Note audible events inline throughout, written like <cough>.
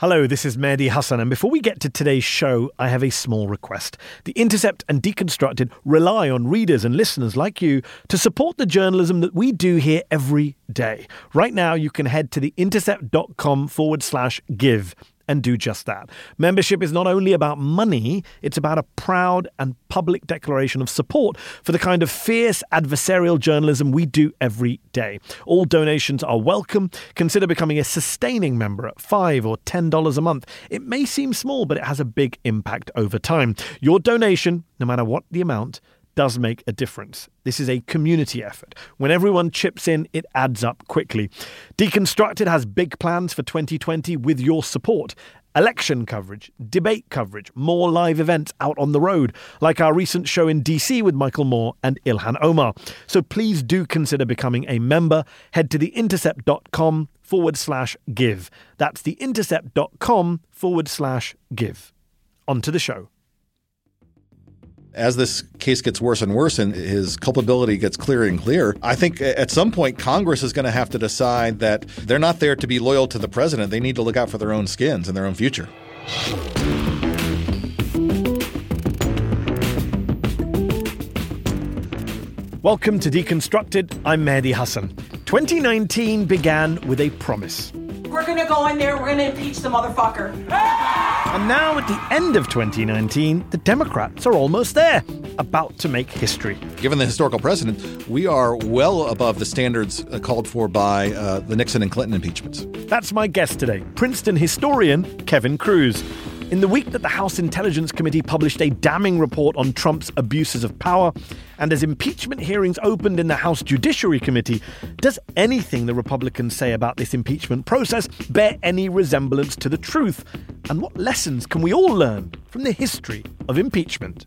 Hello, this is Mehdi Hassan, and before we get to today's show, I have a small request. The Intercept and Deconstructed rely on readers and listeners like you to support the journalism that we do here every day. Right now, you can head to theintercept.com forward slash give and do just that. Membership is not only about money, it's about a proud and public declaration of support for the kind of fierce adversarial journalism we do every day. All donations are welcome. Consider becoming a sustaining member at 5 or $10 a month. It may seem small, but it has a big impact over time. Your donation, no matter what the amount, does make a difference. This is a community effort. When everyone chips in, it adds up quickly. Deconstructed has big plans for 2020 with your support. Election coverage, debate coverage, more live events out on the road, like our recent show in DC with Michael Moore and Ilhan Omar. So please do consider becoming a member. Head to theintercept.com forward slash give. That's theintercept.com forward slash give. On to the show as this case gets worse and worse and his culpability gets clearer and clearer, I think at some point Congress is going to have to decide that they're not there to be loyal to the president. They need to look out for their own skins and their own future. Welcome to Deconstructed. I'm Mehdi Hassan. 2019 began with a promise. We're gonna go in there, we're gonna impeach the motherfucker. And now, at the end of 2019, the Democrats are almost there, about to make history. Given the historical precedent, we are well above the standards uh, called for by uh, the Nixon and Clinton impeachments. That's my guest today, Princeton historian Kevin Kruse. In the week that the House Intelligence Committee published a damning report on Trump's abuses of power, and as impeachment hearings opened in the House Judiciary Committee, does anything the Republicans say about this impeachment process bear any resemblance to the truth? And what lessons can we all learn from the history of impeachment?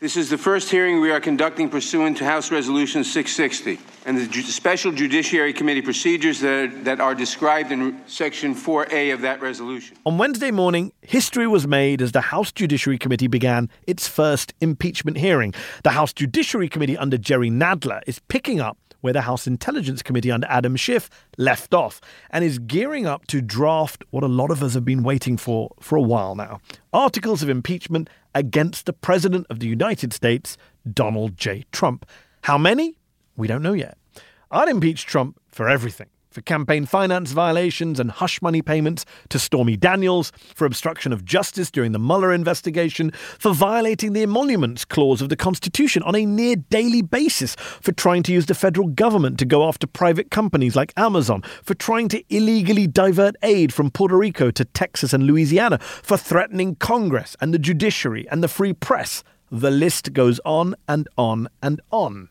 This is the first hearing we are conducting pursuant to House Resolution 660 and the Ju- Special Judiciary Committee procedures that, that are described in Section 4A of that resolution. On Wednesday morning, history was made as the House Judiciary Committee began its first impeachment hearing. The House Judiciary Committee under Jerry Nadler is picking up where the House Intelligence Committee under Adam Schiff left off and is gearing up to draft what a lot of us have been waiting for for a while now articles of impeachment against the President of the United States, Donald J. Trump. How many? We don't know yet. I'd impeach Trump for everything for campaign finance violations and hush money payments to Stormy Daniels, for obstruction of justice during the Mueller investigation, for violating the emoluments clause of the Constitution on a near daily basis, for trying to use the federal government to go after private companies like Amazon, for trying to illegally divert aid from Puerto Rico to Texas and Louisiana, for threatening Congress and the judiciary and the free press. The list goes on and on and on.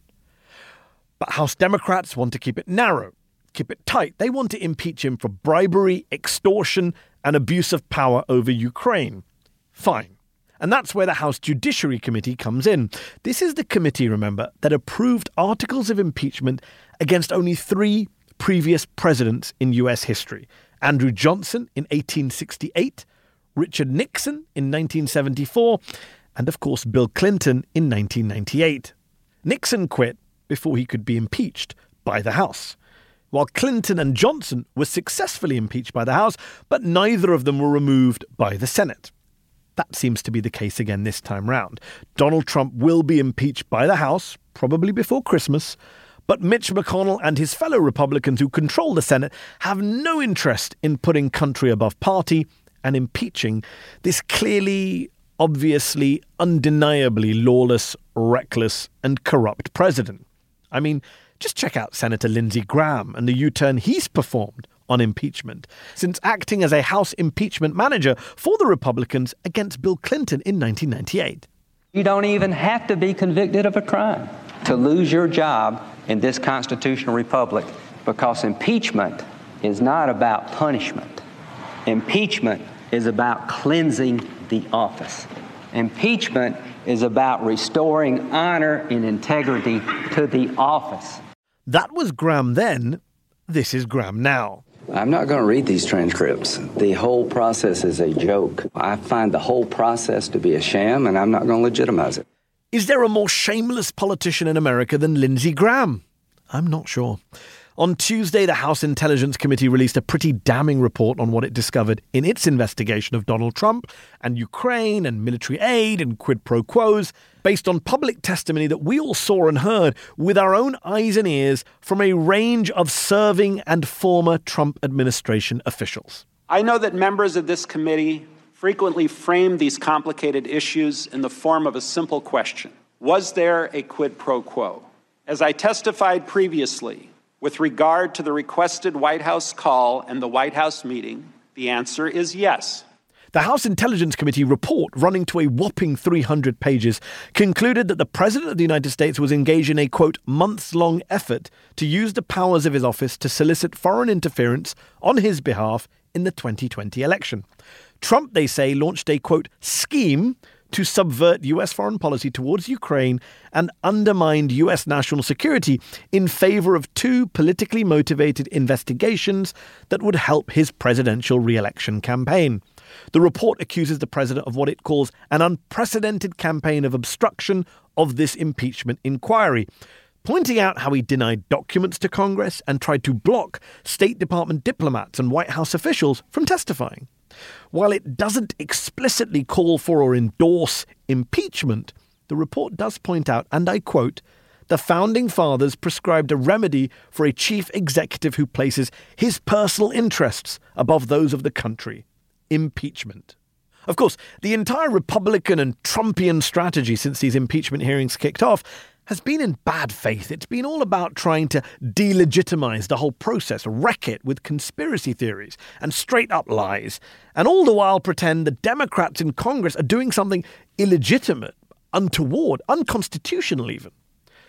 But House Democrats want to keep it narrow keep it tight. They want to impeach him for bribery, extortion, and abuse of power over Ukraine. Fine. And that's where the House Judiciary Committee comes in. This is the committee, remember, that approved articles of impeachment against only three previous presidents in US history Andrew Johnson in 1868, Richard Nixon in 1974, and of course Bill Clinton in 1998. Nixon quit before he could be impeached by the House while Clinton and Johnson were successfully impeached by the House, but neither of them were removed by the Senate. That seems to be the case again this time round. Donald Trump will be impeached by the House, probably before Christmas, but Mitch McConnell and his fellow Republicans who control the Senate have no interest in putting country above party and impeaching this clearly, obviously, undeniably lawless, reckless, and corrupt president. I mean, just check out Senator Lindsey Graham and the U turn he's performed on impeachment, since acting as a House impeachment manager for the Republicans against Bill Clinton in 1998. You don't even have to be convicted of a crime to lose your job in this constitutional republic because impeachment is not about punishment. Impeachment is about cleansing the office. Impeachment is about restoring honor and integrity to the office. That was Graham then. This is Graham now. I'm not going to read these transcripts. The whole process is a joke. I find the whole process to be a sham, and I'm not going to legitimize it. Is there a more shameless politician in America than Lindsey Graham? I'm not sure. On Tuesday, the House Intelligence Committee released a pretty damning report on what it discovered in its investigation of Donald Trump and Ukraine and military aid and quid pro quos, based on public testimony that we all saw and heard with our own eyes and ears from a range of serving and former Trump administration officials. I know that members of this committee frequently frame these complicated issues in the form of a simple question Was there a quid pro quo? As I testified previously, with regard to the requested White House call and the White House meeting, the answer is yes. The House Intelligence Committee report, running to a whopping 300 pages, concluded that the President of the United States was engaged in a, quote, months long effort to use the powers of his office to solicit foreign interference on his behalf in the 2020 election. Trump, they say, launched a, quote, scheme to subvert US foreign policy towards Ukraine and undermined US national security in favor of two politically motivated investigations that would help his presidential re election campaign. The report accuses the president of what it calls an unprecedented campaign of obstruction of this impeachment inquiry pointing out how he denied documents to Congress and tried to block State Department diplomats and White House officials from testifying. While it doesn't explicitly call for or endorse impeachment, the report does point out, and I quote, the founding fathers prescribed a remedy for a chief executive who places his personal interests above those of the country impeachment. Of course, the entire Republican and Trumpian strategy since these impeachment hearings kicked off has been in bad faith. It's been all about trying to delegitimize the whole process, wreck it with conspiracy theories and straight up lies, and all the while pretend the Democrats in Congress are doing something illegitimate, untoward, unconstitutional even.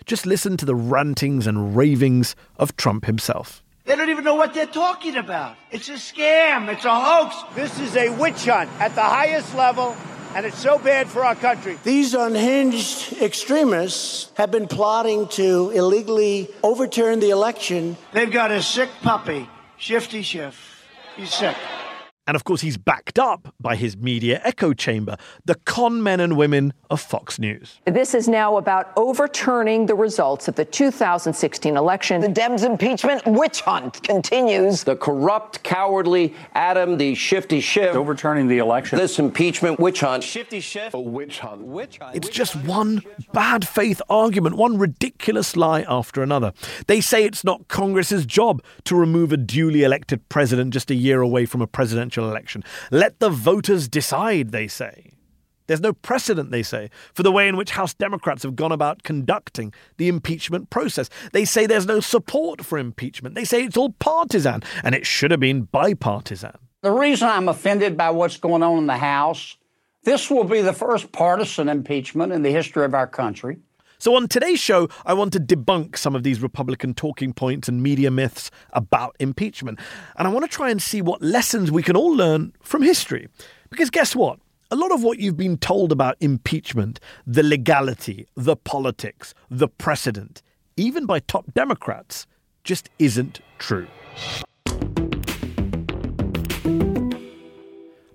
Just listen to the rantings and ravings of Trump himself. They don't even know what they're talking about. It's a scam. It's a hoax. This is a witch hunt at the highest level and it's so bad for our country. These unhinged extremists have been plotting to illegally overturn the election. They've got a sick puppy, Shifty Schiff. He's sick. And of course, he's backed up by his media echo chamber, the con men and women of Fox News. This is now about overturning the results of the 2016 election. The Dems impeachment witch hunt continues. The corrupt, cowardly Adam, the shifty Schiff. Overturning the election. This impeachment witch hunt. Shifty Schiff. A witch hunt. Witch hunt. It's just one bad faith argument, one ridiculous lie after another. They say it's not Congress's job to remove a duly elected president just a year away from a presidential presidential election. Let the voters decide, they say. There's no precedent, they say, for the way in which House Democrats have gone about conducting the impeachment process. They say there's no support for impeachment. They say it's all partisan, and it should have been bipartisan. The reason I'm offended by what's going on in the House, this will be the first partisan impeachment in the history of our country. So, on today's show, I want to debunk some of these Republican talking points and media myths about impeachment. And I want to try and see what lessons we can all learn from history. Because guess what? A lot of what you've been told about impeachment, the legality, the politics, the precedent, even by top Democrats, just isn't true.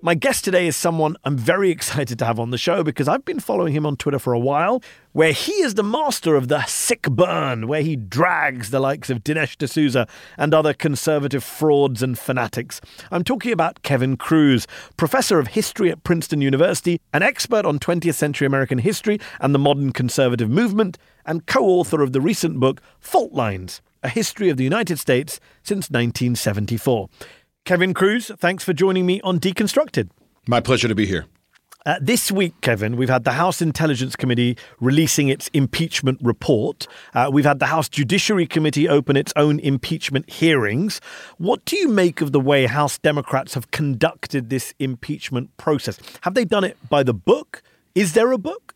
My guest today is someone I'm very excited to have on the show because I've been following him on Twitter for a while, where he is the master of the sick burn, where he drags the likes of Dinesh D'Souza and other conservative frauds and fanatics. I'm talking about Kevin Kruse, professor of history at Princeton University, an expert on 20th century American history and the modern conservative movement, and co author of the recent book Fault Lines A History of the United States since 1974. Kevin Kruse, thanks for joining me on Deconstructed. My pleasure to be here. Uh, this week, Kevin, we've had the House Intelligence Committee releasing its impeachment report. Uh, we've had the House Judiciary Committee open its own impeachment hearings. What do you make of the way House Democrats have conducted this impeachment process? Have they done it by the book? Is there a book?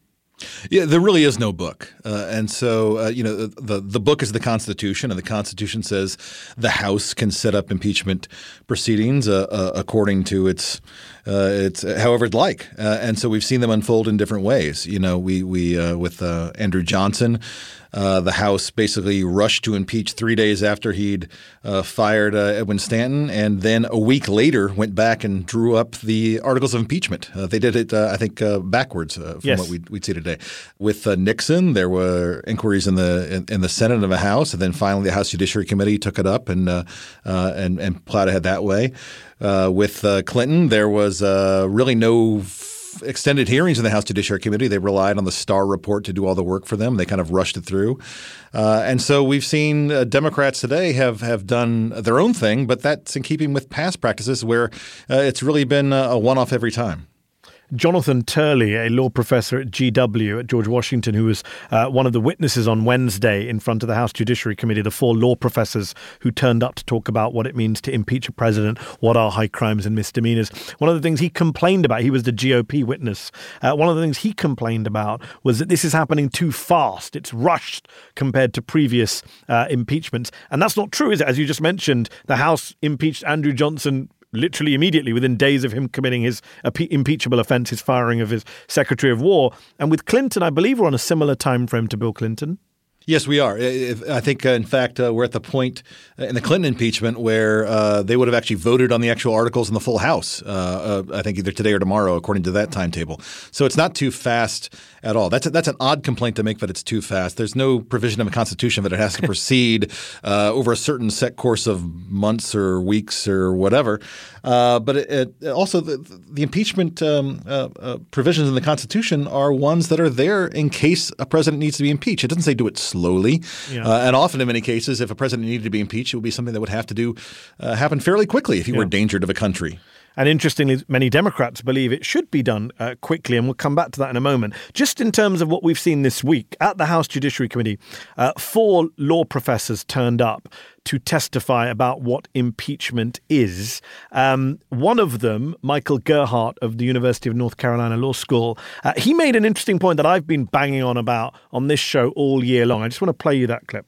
Yeah, there really is no book, uh, and so uh, you know the the book is the Constitution, and the Constitution says the House can set up impeachment proceedings uh, uh according to its uh, its however it like, uh, and so we've seen them unfold in different ways. You know, we we with Andrew Johnson. Uh, the House basically rushed to impeach three days after he'd uh, fired uh, Edwin Stanton, and then a week later went back and drew up the articles of impeachment. Uh, they did it, uh, I think, backwards from yes. what we'd, we'd, see today. With Nixon, there were inquiries in the in, in, the Senate and the House, and then finally the House Judiciary Committee took it up and and and plowed ahead that way. With Clinton, there was really no extended hearings in the House Judiciary Committee. They relied on the Starr report to do all the work for them. They kind of rushed it through. Uh, and so we've seen uh, Democrats today have, have done their own thing, but that's in keeping with past practices where uh, it's really been a one off every time. Jonathan Turley, a law professor at GW at George Washington, who was uh, one of the witnesses on Wednesday in front of the House Judiciary Committee, the four law professors who turned up to talk about what it means to impeach a president, what are high crimes and misdemeanors. One of the things he complained about, he was the GOP witness, uh, one of the things he complained about was that this is happening too fast. It's rushed compared to previous uh, impeachments. And that's not true, is it? As you just mentioned, the House impeached Andrew Johnson literally immediately within days of him committing his impeachable offence, his firing of his Secretary of War. And with Clinton, I believe we're on a similar time frame to Bill Clinton. Yes, we are. I think, uh, in fact, uh, we're at the point uh, in the Clinton impeachment where uh, they would have actually voted on the actual articles in the full House. Uh, uh, I think either today or tomorrow, according to that timetable. So it's not too fast at all. That's a, that's an odd complaint to make that it's too fast. There's no provision in the Constitution that it has to <laughs> proceed over a certain set course of months or weeks or whatever. But it, it also the, the impeachment um, provisions in the Constitution are ones that are there in case a president needs to be impeached. It doesn't say do it slowly slowly. Yeah. Uh, and often, in many cases, if a president needed to be impeached, it would be something that would have to do uh, happen fairly quickly if he yeah. were endangered of a country. And interestingly, many Democrats believe it should be done uh, quickly, and we'll come back to that in a moment. Just in terms of what we've seen this week at the House Judiciary Committee, uh, four law professors turned up to testify about what impeachment is. Um, one of them, Michael Gerhardt of the University of North Carolina Law School, uh, he made an interesting point that I've been banging on about on this show all year long. I just want to play you that clip.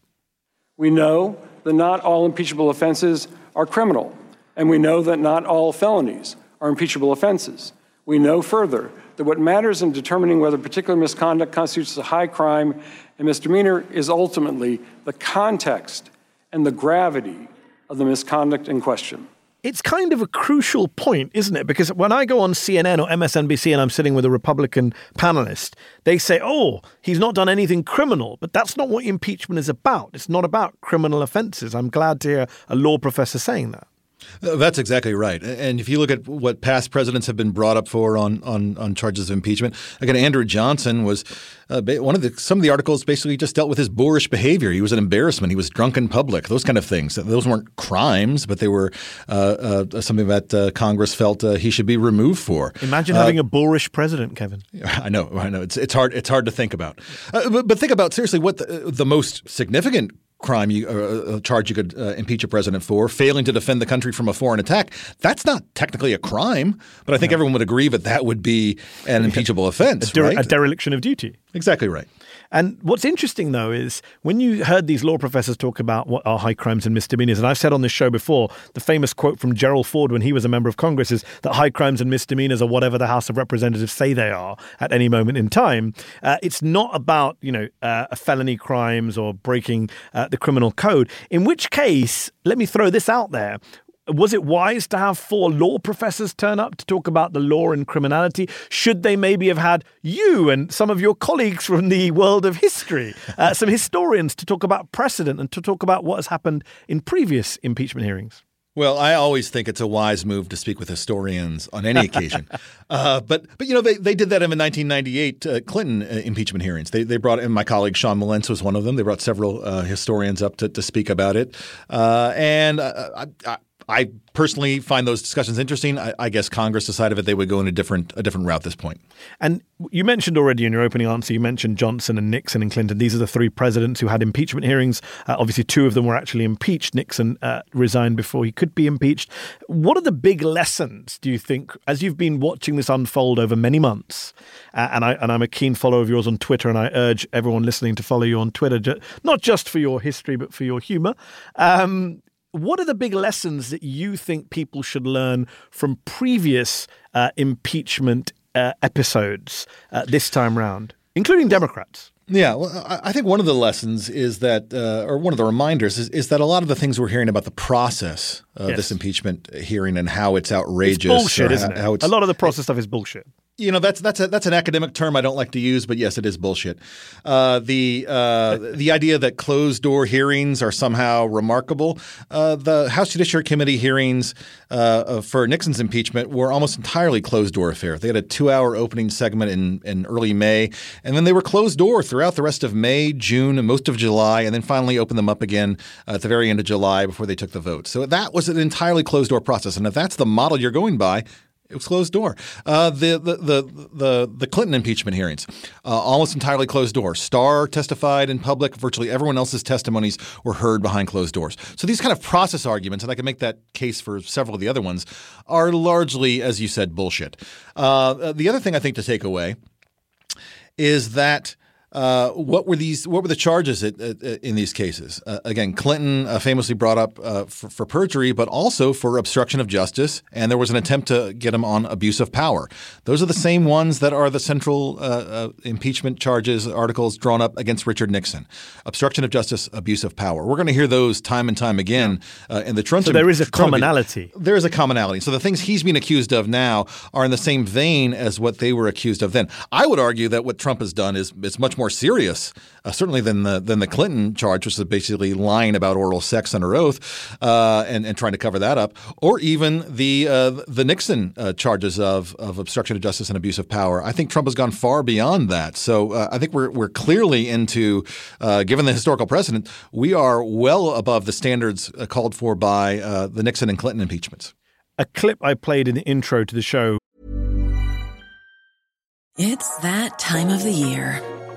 We know that not all impeachable offenses are criminal. And we know that not all felonies are impeachable offenses. We know further that what matters in determining whether particular misconduct constitutes a high crime and misdemeanor is ultimately the context and the gravity of the misconduct in question. It's kind of a crucial point, isn't it? Because when I go on CNN or MSNBC and I'm sitting with a Republican panelist, they say, oh, he's not done anything criminal. But that's not what impeachment is about. It's not about criminal offenses. I'm glad to hear a law professor saying that. Uh, that's exactly right. And if you look at what past presidents have been brought up for on on, on charges of impeachment, again, Andrew Johnson was uh, one of the some of the articles basically just dealt with his boorish behavior. He was an embarrassment. He was drunk in public. Those kind of things. Those weren't crimes, but they were uh, uh, something that uh, Congress felt uh, he should be removed for. Imagine having a boorish president, Kevin. <laughs> I know. I know. It's it's hard. It's hard to think about. but, but think about seriously what the, the most significant crime you uh, charge you could uh, impeach a president for, failing to defend the country from a foreign attack. That's not technically a crime, but I think everyone would agree that that would be an impeachable offense, a, der- right? a dereliction of duty. Exactly right. And what's interesting, though, is when you heard these law professors talk about what are high crimes and misdemeanors, and I've said on this show before, the famous quote from Gerald Ford when he was a member of Congress is that high crimes and misdemeanors are whatever the House of Representatives say they are at any moment in time. Uh, it's not about, you know, uh, felony crimes or breaking uh, the criminal code, in which case, let me throw this out there was it wise to have four law professors turn up to talk about the law and criminality? Should they maybe have had you and some of your colleagues from the world of history, uh, some historians to talk about precedent and to talk about what has happened in previous impeachment hearings? Well, I always think it's a wise move to speak with historians on any occasion. <laughs> uh, but, but you know, they, they did that in the 1998 uh, Clinton uh, impeachment hearings. They, they brought in my colleague Sean Wilentz was one of them. They brought several uh, historians up to, to speak about it. Uh, and I, I, I personally find those discussions interesting. I, I, guess Congress decided that they would go in a different a different route at this point. And you mentioned already in your opening answer, you mentioned Johnson and Nixon and Clinton. These are the three presidents who had impeachment hearings. Uh, obviously, two of them were actually impeached. Nixon uh, resigned before he could be impeached. What are the big lessons, do you think, as you've been watching this unfold over many months? Uh, and I and I'm a keen follower of yours on Twitter, and I urge everyone listening to follow you on Twitter, not just for your history but for your humour. Um, what are the big lessons that you think people should learn from previous uh, impeachment uh, episodes uh, this time round, including Democrats? Yeah, well, I think one of the lessons is that, uh, or one of the reminders is, is, that a lot of the things we're hearing about the process of yes. this impeachment hearing and how it's outrageous. It's bullshit, isn't how, it? a lot of the process stuff is bullshit you know that's that's a, that's an academic term I don't like to use, but yes, it is bullshit. Uh, the uh, the idea that closed door hearings are somehow remarkable. Uh, the House Judiciary Committee hearings uh, for Nixon's impeachment were almost entirely closed door affairs. They had a two hour opening segment in in early May, and then they were closed door throughout the rest of May, June, and most of July, and then finally opened them up again at the very end of July before they took the vote. So that was an entirely closed door process, and if that's the model you're going by, it was closed door. Uh, the, the, the the the Clinton impeachment hearings, uh, almost entirely closed door. Starr testified in public. Virtually everyone else's testimonies were heard behind closed doors. So these kind of process arguments, and I can make that case for several of the other ones, are largely, as you said, bullshit. Uh, the other thing I think to take away is that uh, what were these? What were the charges at, at, in these cases? Uh, again, Clinton uh, famously brought up uh, for, for, perjury, but also for obstruction of justice, and there was an attempt to get him on abuse of power. Those are the same ones that are the central uh, uh, impeachment charges articles drawn up against Richard Nixon: obstruction of justice, abuse of power. We're going to hear those time and time again in the Trump. So there is a commonality. There is a commonality. So the things he's being accused of now are in the same vein as what they were accused of then. I would argue that what Trump has done is is much more serious, uh, certainly than the than the Clinton charge, which is basically lying about oral sex under oath uh, and and trying to cover that up, or even the uh, the Nixon uh, charges of of obstruction of justice and abuse of power. I think Trump has gone far beyond that. So uh, I think we're we're clearly into, uh, given the historical precedent, we are well above the standards called for by the Nixon and Clinton impeachments. A clip I played in the intro to the show. It's that time of the year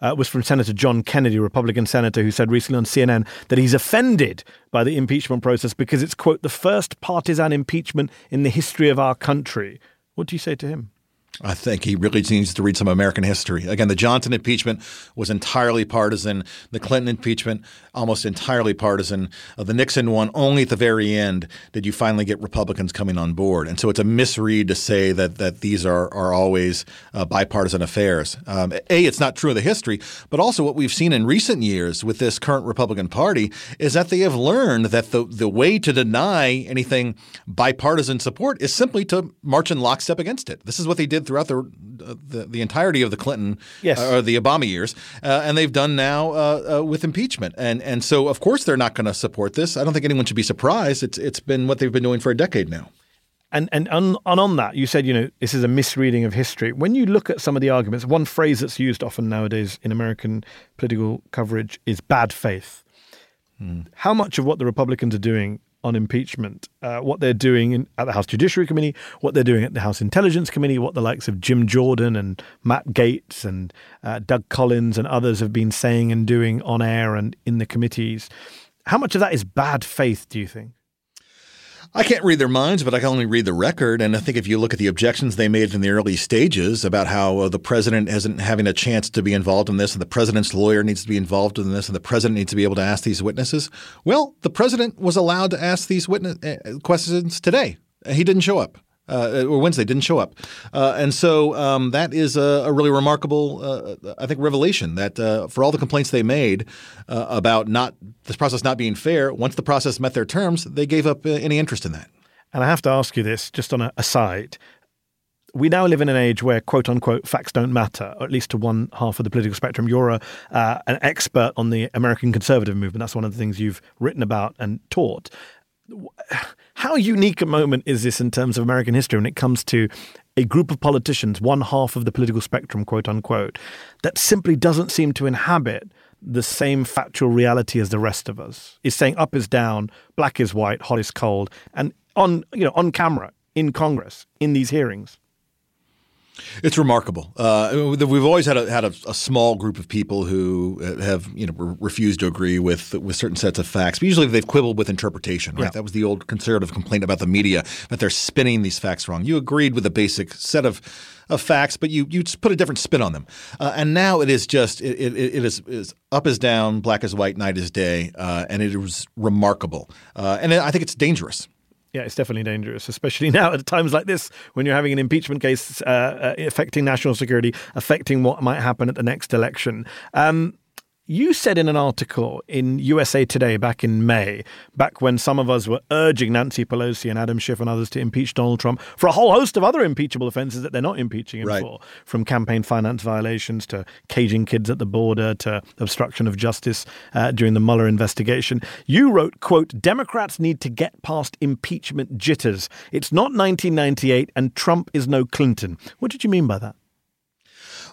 uh, was from Senator John Kennedy, Republican senator, who said recently on CNN that he's offended by the impeachment process because it's, quote, the first partisan impeachment in the history of our country. What do you say to him? I think he really needs to read some American history. Again, the Johnson impeachment was entirely partisan. The Clinton impeachment, almost entirely partisan. Uh, the Nixon one, only at the very end did you finally get Republicans coming on board. And so it's a misread to say that that these are are always uh, bipartisan affairs. Um, a, it's not true of the history, but also what we've seen in recent years with this current Republican Party is that they have learned that the the way to deny anything bipartisan support is simply to march in lockstep against it. This is what they did throughout the the, the entirety of the Clinton yes. uh, or the Obama years, uh, and they've done now uh, uh with impeachment. And and so of course they're not going to support this. I don't think anyone should be surprised. It's it's been what they've been doing for a decade now. And and on, and on that, you said you know this is a misreading of history. When you look at some of the arguments, one phrase that's used often nowadays in American political coverage is bad faith. Hmm. How much of what the Republicans are doing on impeachment, uh, what they're doing in, at the House Judiciary Committee, what they're doing at the House Intelligence Committee, what the likes of Jim Jordan and Matt Gaetz and uh, Doug Collins and others have been saying and doing on air and in the committees. How much of that is bad faith, do you think? I can't read their minds, but I can only read the record. And I think if you look at the objections they made in the early stages about how uh, the president isn't having a chance to be involved in this, and the president's lawyer needs to be involved in this, and the president needs to be able to ask these witnesses, well, the president was allowed to ask these witness uh, questions today. He didn't show up uh, or Wednesday didn't show up, uh, and so um, that is a, a really remarkable, uh, I think, revelation that uh, for all the complaints they made uh, about not this process not being fair, once the process met their terms, they gave up uh, any interest in that. And I have to ask you this, just on a aside. We now live in an age where "quote unquote" facts don't matter, or at least to one half of the political spectrum. You're a, an expert on the American conservative movement. That's one of the things you've written about and taught how unique a moment is this in terms of American history when it comes to a group of politicians, one half of the political spectrum, quote unquote, that simply doesn't seem to inhabit the same factual reality as the rest of us. Is saying up is down, black is white, hot is cold, and on you know on camera in Congress in these hearings. It's remarkable. Uh, we've always had a, had a, a, small group of people who have you know refused to agree with with certain sets of facts. But usually they've quibbled with interpretation. Right? Yeah. That was the old conservative complaint about the media that they're spinning these facts wrong. You agreed with the basic set of of facts, but you you put a different spin on them. Uh, and now it is just it, it, it is, is, up is down, black is white, night is day, uh, and it was remarkable. Uh, and I think it's dangerous. Yeah, it's definitely dangerous, especially <laughs> now at times like this when you're having an impeachment case uh, uh, affecting national security, affecting what might happen at the next election. Um, you said in an article in USA Today back in May, back when some of us were urging Nancy Pelosi and Adam Schiff and others to impeach Donald Trump for a whole host of other impeachable offenses that they're not impeaching him right. for, from campaign finance violations to caging kids at the border to obstruction of justice uh, during the Mueller investigation. You wrote, quote, Democrats need to get past impeachment jitters. It's not 1998 and Trump is no Clinton. What did you mean by that?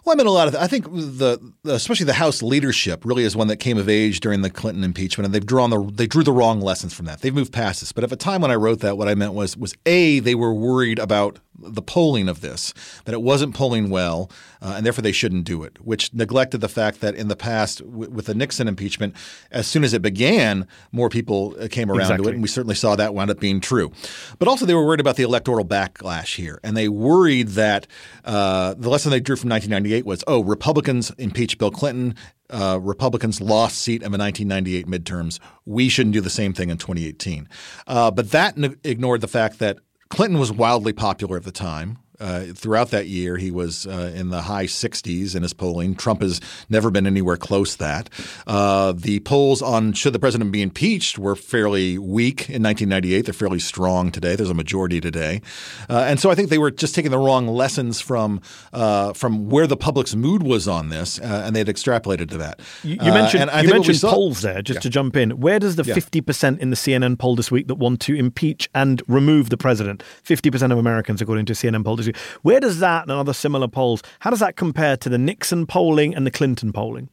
Well, I mean, a lot of. I think the, especially the House leadership, really is one that came of age during the Clinton impeachment, and they've drawn the they drew the wrong lessons from that. They've moved past this. But at the time when I wrote that, what I meant was was a they were worried about the polling of this, that it wasn't polling well, uh, and therefore they shouldn't do it, which neglected the fact that in the past, w- with the Nixon impeachment, as soon as it began, more people uh, came around exactly. to it, and we certainly saw that wound up being true. But also, they were worried about the electoral backlash here, and they worried that uh, the lesson they drew from 1998 was, oh, Republicans impeached Bill Clinton, uh, Republicans lost seat in the 1998 midterms. We shouldn't do the same thing in 2018. Uh, but that n- ignored the fact that Clinton was wildly popular at the time. Uh, throughout that year, he was uh, in the high 60s in his polling. Trump has never been anywhere close to that. Uh, the polls on should the president be impeached were fairly weak in 1998. They're fairly strong today. There's a majority today, uh, and so I think they were just taking the wrong lessons from uh, from where the public's mood was on this, uh, and they'd extrapolated to that. You, you mentioned you mentioned saw, polls there. Just yeah. to jump in, where does the yeah. 50% in the CNN poll this week that want to impeach and remove the president? 50% of Americans, according to CNN poll where does that and other similar polls, how does that compare to the Nixon polling and the Clinton polling?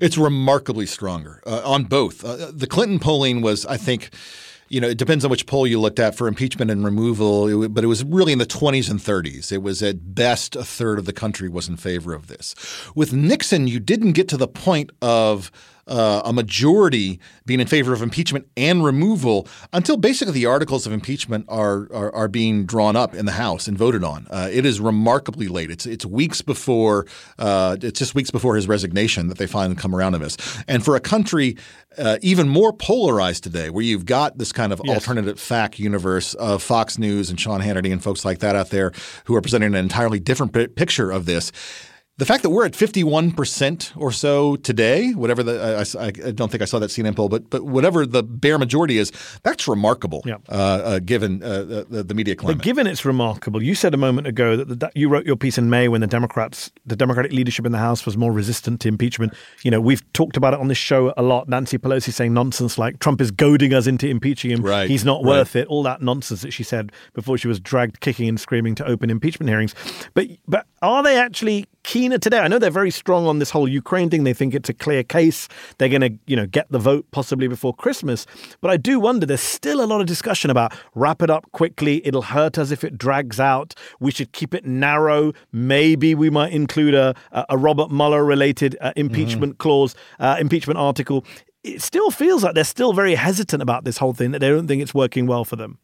It's remarkably stronger uh, on both. Uh, the Clinton polling was, I think, you know, it depends on which poll you looked at for impeachment and removal, but it was really in the 20s and 30s. It was at best a third of the country was in favor of this. With Nixon, you didn't get to the point of uh, a majority being in favor of impeachment and removal until basically the articles of impeachment are are, are being drawn up in the House and voted on. Uh, it is remarkably late. It's it's weeks before uh, it's just weeks before his resignation that they finally come around to this. And for a country uh, even more polarized today, where you've got this kind of yes. alternative fact universe of Fox News and Sean Hannity and folks like that out there who are presenting an entirely different picture of this the fact that we're at 51% or so today, whatever the I, I, don't think I saw that CNN poll, but but whatever the bare majority is, that's remarkable. Yeah. Uh, uh, given uh, the, the, media climate. But given it's remarkable, you said a moment ago that, that you wrote your piece in May when the Democrats, the Democratic leadership in the House was more resistant to impeachment. You know, we've talked about it on this show a lot. Nancy Pelosi saying nonsense like Trump is goading us into impeaching him. Right. He's not worth right. it. All that nonsense that she said before she was dragged kicking and screaming to open impeachment hearings. But but are they actually keener today. I know they're very strong on this whole Ukraine thing. They think it's a clear case. They're going to, you know, get the vote possibly before Christmas. But I do wonder. There's still a lot of discussion about wrap it up quickly. It'll hurt us if it drags out. We should keep it narrow. Maybe we might include a a Robert Mueller related uh, impeachment mm-hmm. clause, uh, impeachment article. it still feels like they're still very hesitant about this whole thing, that they don't think it's working well for them.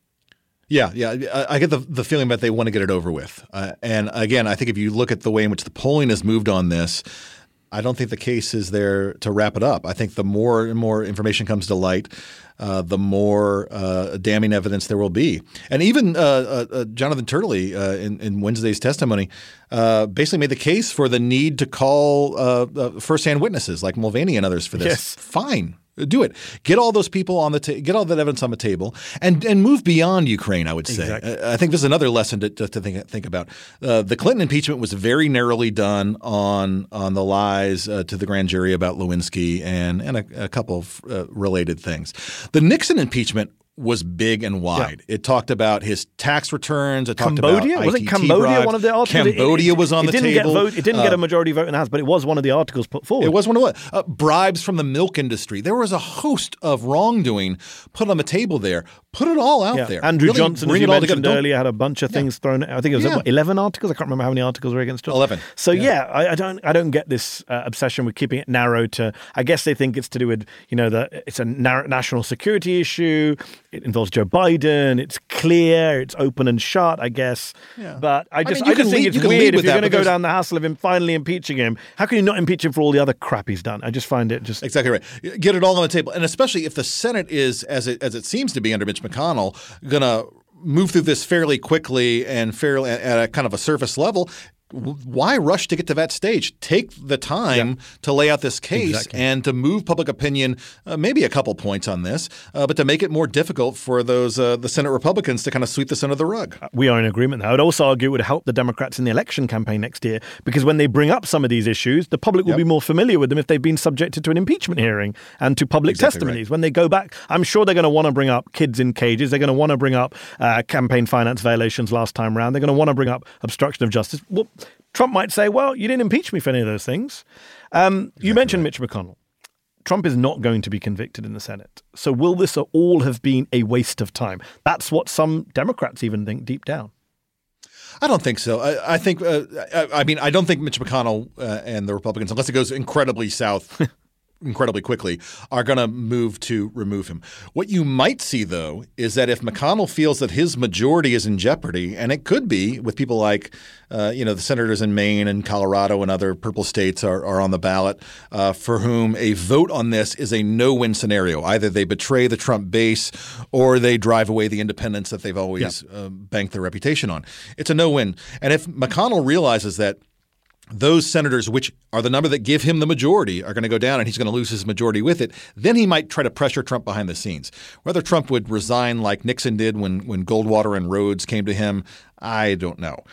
Yeah, yeah, I, I get the the feeling that they want to get it over with. Uh, and again, I think if you look at the way in which the polling has moved on this, I don't think the case is there to wrap it up. I think the more and more information comes to light, uh, the more uh, damning evidence there will be. And even uh, uh, uh Jonathan Turley uh, in, in, Wednesday's testimony basically made the case for the need to call firsthand witnesses like Mulvaney and others for this. Yes. Fine. Do it. Get all those people on the ta- get all that evidence on the table, and and move beyond Ukraine. I would say. Exactly. I think this is another lesson to, to, to think think about. Uh, the Clinton impeachment was very narrowly done on on the lies uh, to the grand jury about Lewinsky and and a, a couple of uh, related things. The Nixon impeachment was big and wide. Yeah. It talked about his tax returns. It talked Cambodia? about was it Cambodia bribes. one of the articles? Cambodia it, it, was on it the didn't table. Get vote, it didn't uh, get a majority vote in the House, but it was one of the articles put forward. It was one of what? Uh, bribes from the milk industry. There was a host of wrongdoing put on the table there. Put it all out yeah. there. Andrew really Johnson, as you mentioned earlier, had a bunch of things thrown. I think it was what, eleven articles. I can't remember how many articles were against Johnson. Eleven. So yeah, I, I, don't, I don't get this uh, obsession with keeping it narrow to. I guess they think it's to do with you know the it's a national security issue. It involves Joe Biden. It's clear. It's open and shut. I guess. Yeah. But I just, I, mean, I just think lead, it's weird if you're going to go down the hassle of him finally impeaching him. How can you not impeach him for all the other crap he's done? I just find it just exactly right. Get it all on the table, and especially if the Senate is, as it as it seems to be under Mitch McConnell, going to move through this fairly quickly and fairly at a kind of a surface level why rush to get to that stage? Take the time yeah. to lay out this case exactly. and to move public opinion, uh, maybe a couple points on this, uh, but to make it more difficult for those uh, the Senate Republicans to kind of sweep this under the rug. Uh, we are in agreement. I would also argue it would help the Democrats in the election campaign next year because when they bring up some of these issues, the public will yep. be more familiar with them if they've been subjected to an impeachment hearing and to public exactly testimonies. Right. When they go back, I'm sure they're going to want to bring up kids in cages. They're going to want to bring up uh, campaign finance violations last time around. They're going to want to bring up obstruction of justice. Well, Trump might say, well, you didn't impeach me for any of those things. Um, exactly you mentioned Mitch McConnell. Trump is not going to be convicted in the Senate. So will this all have been a waste of time? That's what some Democrats even think deep down. I don't think so. I, I think, uh, I, I, mean, I don't think Mitch McConnell uh, and the Republicans, unless it goes incredibly south <laughs> incredibly quickly, are going to move to remove him. What you might see, though, is that if McConnell feels that his majority is in jeopardy, and it could be with people like, uh, you know, the senators in Maine and Colorado and other purple states are, are on the ballot, uh, for whom a vote on this is a no-win scenario. Either they betray the Trump base or they drive away the independents that they've always yep. uh, banked their reputation on. It's a no-win. And if McConnell realizes that – those senators, which are the number that give him the majority, are going to go down and he's going to lose his majority with it. Then he might try to pressure Trump behind the scenes. Whether Trump would resign like Nixon did when, when Goldwater and Rhodes came to him, I don't know.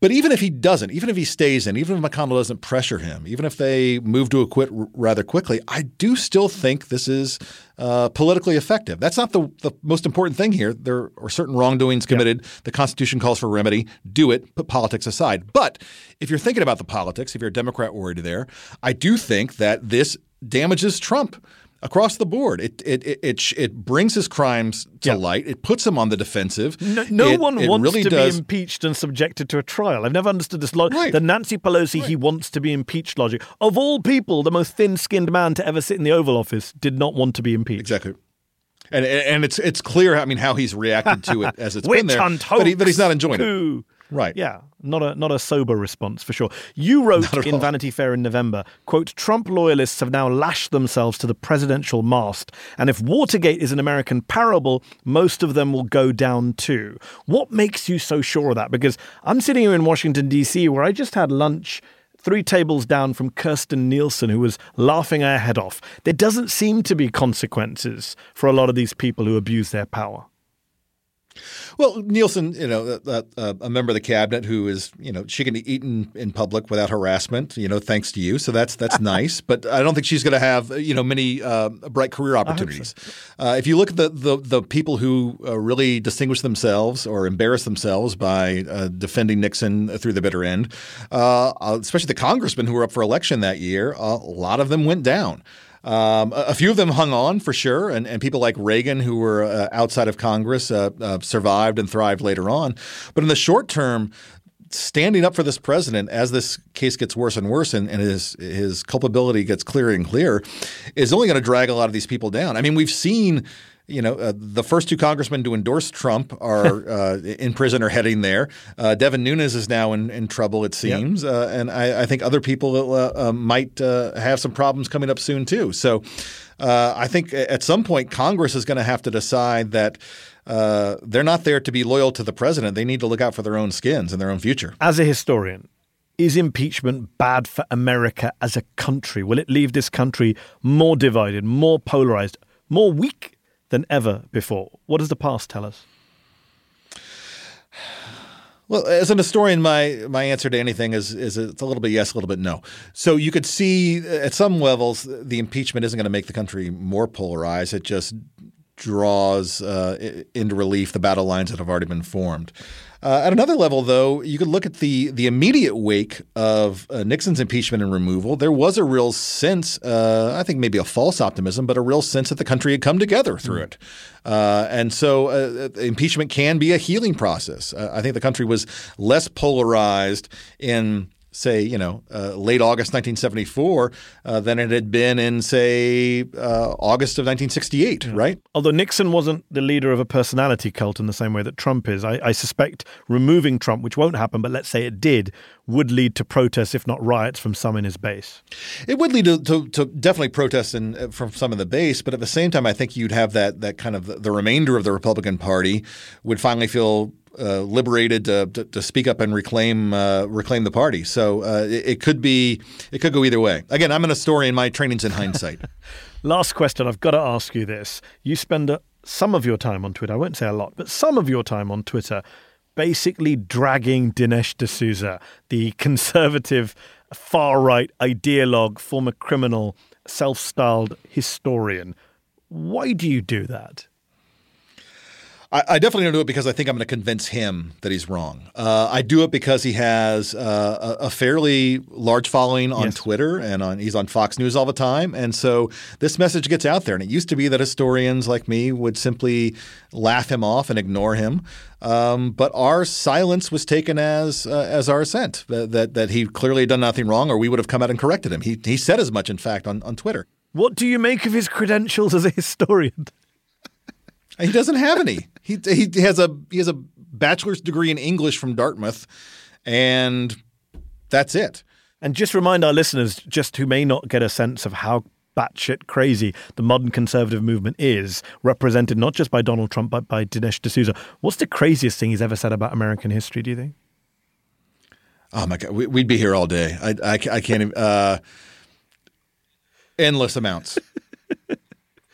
But even if he doesn't, even if he stays in, even if McConnell doesn't pressure him, even if they move to acquit r- rather quickly, I do still think this is uh, politically effective. That's not the, the most important thing here. There are certain wrongdoings committed. The Constitution calls for remedy. Do it. Put politics aside. But if you're thinking about the politics, if you're a Democrat worried there, I do think that this damages Trump across the board. It it it it, it brings his crimes to yeah. light. It puts him on the defensive. No, no it, one it wants really to does. be impeached and subjected to a trial. I've never understood this logic. Right. The Nancy Pelosi, right. he wants to be impeached logic. Of all people, the most thin-skinned man to ever sit in the Oval Office did not want to be impeached. Exactly. And and it's it's clear. I mean, how he's reacted to it as it's <laughs> been there, hunt, but, he, but he's not enjoying coup. it. Right. Yeah. Not a not a sober response for sure. You wrote in all. Vanity Fair in November, quote, Trump loyalists have now lashed themselves to the presidential mast, and if Watergate is an American parable, most of them will go down too. What makes you so sure of that? Because I'm sitting here in Washington, DC, where I just had lunch three tables down from Kirstjen Nielsen, who was laughing her head off. There doesn't seem to be consequences for a lot of these people who abuse their power. Well, Nielsen, you know, uh, uh, a member of the cabinet who is, you know, she can be eaten in public without harassment, you know, thanks to you. So that's that's <laughs> nice. But I don't think she's going to have, you know, many uh, bright career opportunities. So. Uh, if you look at the the, the people who uh, really distinguish themselves or embarrass themselves by uh, defending Nixon through the bitter end, especially the congressmen who were up for election that year, a lot of them went down. Um, a, few of them hung on for sure, and, and people like Reagan, who were uh, outside of Congress, uh, uh, survived and thrived later on. But in the short term, standing up for this president as this case gets worse and worse and, and his his culpability gets clearer and clearer is only going to drag a lot of these people down. I mean, we've seen you know, uh, the first two congressmen to endorse Trump are <laughs> uh, in prison or heading there. Uh, Devin Nunes is now in, in trouble, it seems. Yep. Uh, and I, I, think other people uh, uh, might have some problems coming up soon, too. So I think at some point, Congress is going to have to decide that. they're not there to be loyal to the president. They need to look out for their own skins and their own future. As a historian, is impeachment bad for America as a country? Will it leave this country more divided, more polarized, more weak than ever before. What does the past tell us? Well, as an historian, my my answer to anything is is it's a little bit yes, a little bit no. So you could see at some levels the impeachment isn't going to make the country more polarized. It just draws uh, into relief the battle lines that have already been formed. Uh, at another level, though, you could look at the the immediate wake of uh, Nixon's impeachment and removal. There was a real sense, uh, I think maybe a false optimism, but a real sense that the country had come together through it. Uh, and so uh, impeachment can be a healing process. Uh, I think the country was less polarized in say, you know, uh, late August 1974 uh, than it had been in, say, uh, August of 1968, yeah. right? Although Nixon wasn't the leader of a personality cult in the same way that Trump is, I, I, suspect removing Trump, which won't happen, but let's say it did, would lead to protests, if not riots, from some in his base. It would lead to, to, to definitely protests in, uh, from some in the base, but at the same time, I think you'd have that that kind of the, the remainder of the Republican Party would finally feel uh, liberated to, to, to, speak up and reclaim uh, reclaim the party. So uh, it, it, could be it could go either way. Again, I'm an historian. My training's in hindsight. <laughs> Last question. I've got to ask you this. You spend a, some of your time on Twitter. I won't say a lot, but some of your time on Twitter, basically dragging Dinesh D'Souza, the conservative far right ideologue, former criminal, self-styled historian. Why do you do that? I, I, definitely don't do it because I think I'm going to convince him that he's wrong. Uh, I do it because he has uh, a, a, fairly large following on yes. Twitter and on he's on Fox News all the time, and so this message gets out there. And it used to be that historians like me would simply laugh him off and ignore him. Um, but our silence was taken as uh, as our assent that, that, that he clearly had done nothing wrong, or we would have come out and corrected him. He he said as much, in fact, on, on Twitter. What do you make of his credentials as a historian? <laughs> He doesn't have any. He he has a he has a bachelor's degree in English from Dartmouth, and that's it. And just remind our listeners, just who may not get a sense of how batshit crazy the modern conservative movement is, represented not just by Donald Trump but by Dinesh D'Souza. What's the craziest thing he's ever said about American history? Do you think? Oh my God, we'd be here all day. I I, I can't even. Uh, endless amounts. <laughs>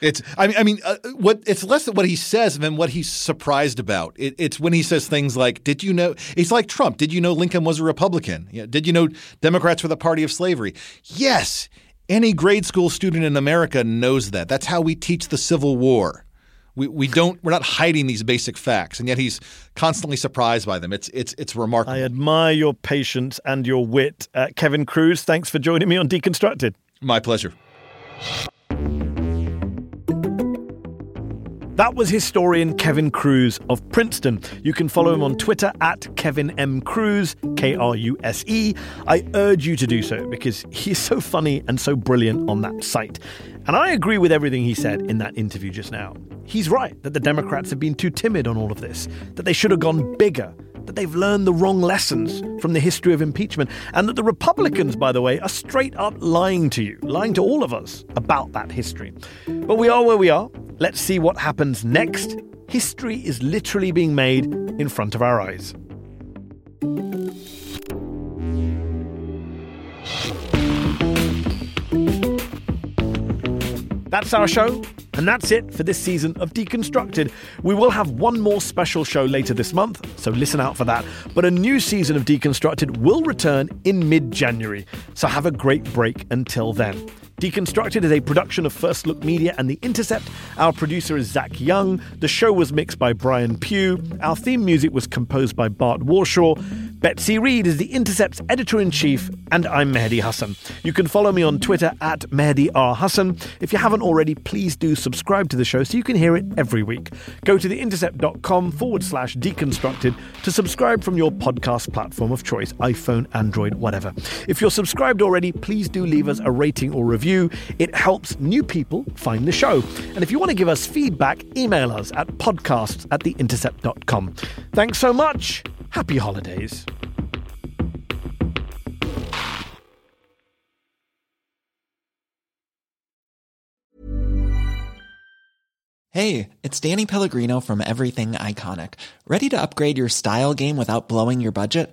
It's I mean I mean uh, what it's less than what he says than what he's surprised about. It, it's when he says things like, "Did you know?" It's like Trump. Did you know Lincoln was a Republican? did you know Democrats were the party of slavery? Yes, any grade school student in America knows that. That's how we teach the Civil War. We, we don't we're not hiding these basic facts, and yet he's constantly surprised by them. It's it's it's remarkable. I admire your patience and your wit, uh, Kevin Kruse. Thanks for joining me on Deconstructed. My pleasure. That was historian Kevin Kruse of Princeton. You can follow him on Twitter at Kevin M. Kruse, K R U S E. I urge you to do so because he's so funny and so brilliant on that site. And I agree with everything he said in that interview just now. He's right that the Democrats have been too timid on all of this, that they should have gone bigger, that they've learned the wrong lessons from the history of impeachment, and that the Republicans, by the way, are straight up lying to you, lying to all of us about that history. But we are where we are. Let's see what happens next. History is literally being made in front of our eyes. That's our show. And that's it for this season of Deconstructed. We will have one more special show later this month, so listen out for that. But a new season of Deconstructed will return in mid January, so have a great break until then. Deconstructed is a production of First Look Media and The Intercept. Our producer is Zach Young. The show was mixed by Brian Pugh. Our theme music was composed by Bart Warshaw. Betsy Reed is The Intercept's editor in chief, and I'm Mehdi Hasan. You can follow me on Twitter at Mehdi R. Hasan. If you haven't already, please do subscribe to the show so you can hear it every week. Go to theintercept.com forward slash deconstructed to subscribe from your podcast platform of choice iPhone, Android, whatever. If you're subscribed already, please do leave us a rating or review. It helps new people find the show. And if you want to give us feedback, email us at podcasts at theintercept.com. Thanks so much. Happy holidays. Hey, it's Danny Pellegrino from Everything Iconic. Ready to upgrade your style game without blowing your budget?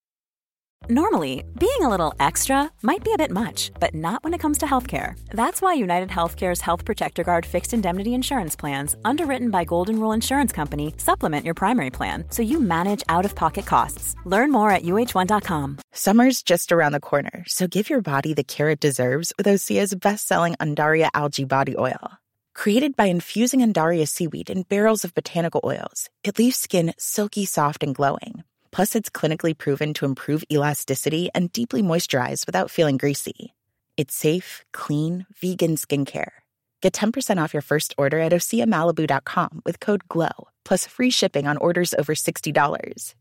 Normally, being a little extra might be a bit much, but not when it comes to healthcare. That's why United Healthcare's Health Protector Guard fixed indemnity insurance plans, underwritten by Golden Rule Insurance Company, supplement your primary plan so you manage out of pocket costs. Learn more at uh1.com. Summer's just around the corner, so give your body the care it deserves with Osea's best selling Undaria Algae Body Oil. Created by infusing Undaria seaweed in barrels of botanical oils, it leaves skin silky soft and glowing. Plus, it's clinically proven to improve elasticity and deeply moisturize without feeling greasy. It's safe, clean, vegan skincare. Get 10% off your first order at OseaMalibu.com with code GLOW, plus free shipping on orders over $60.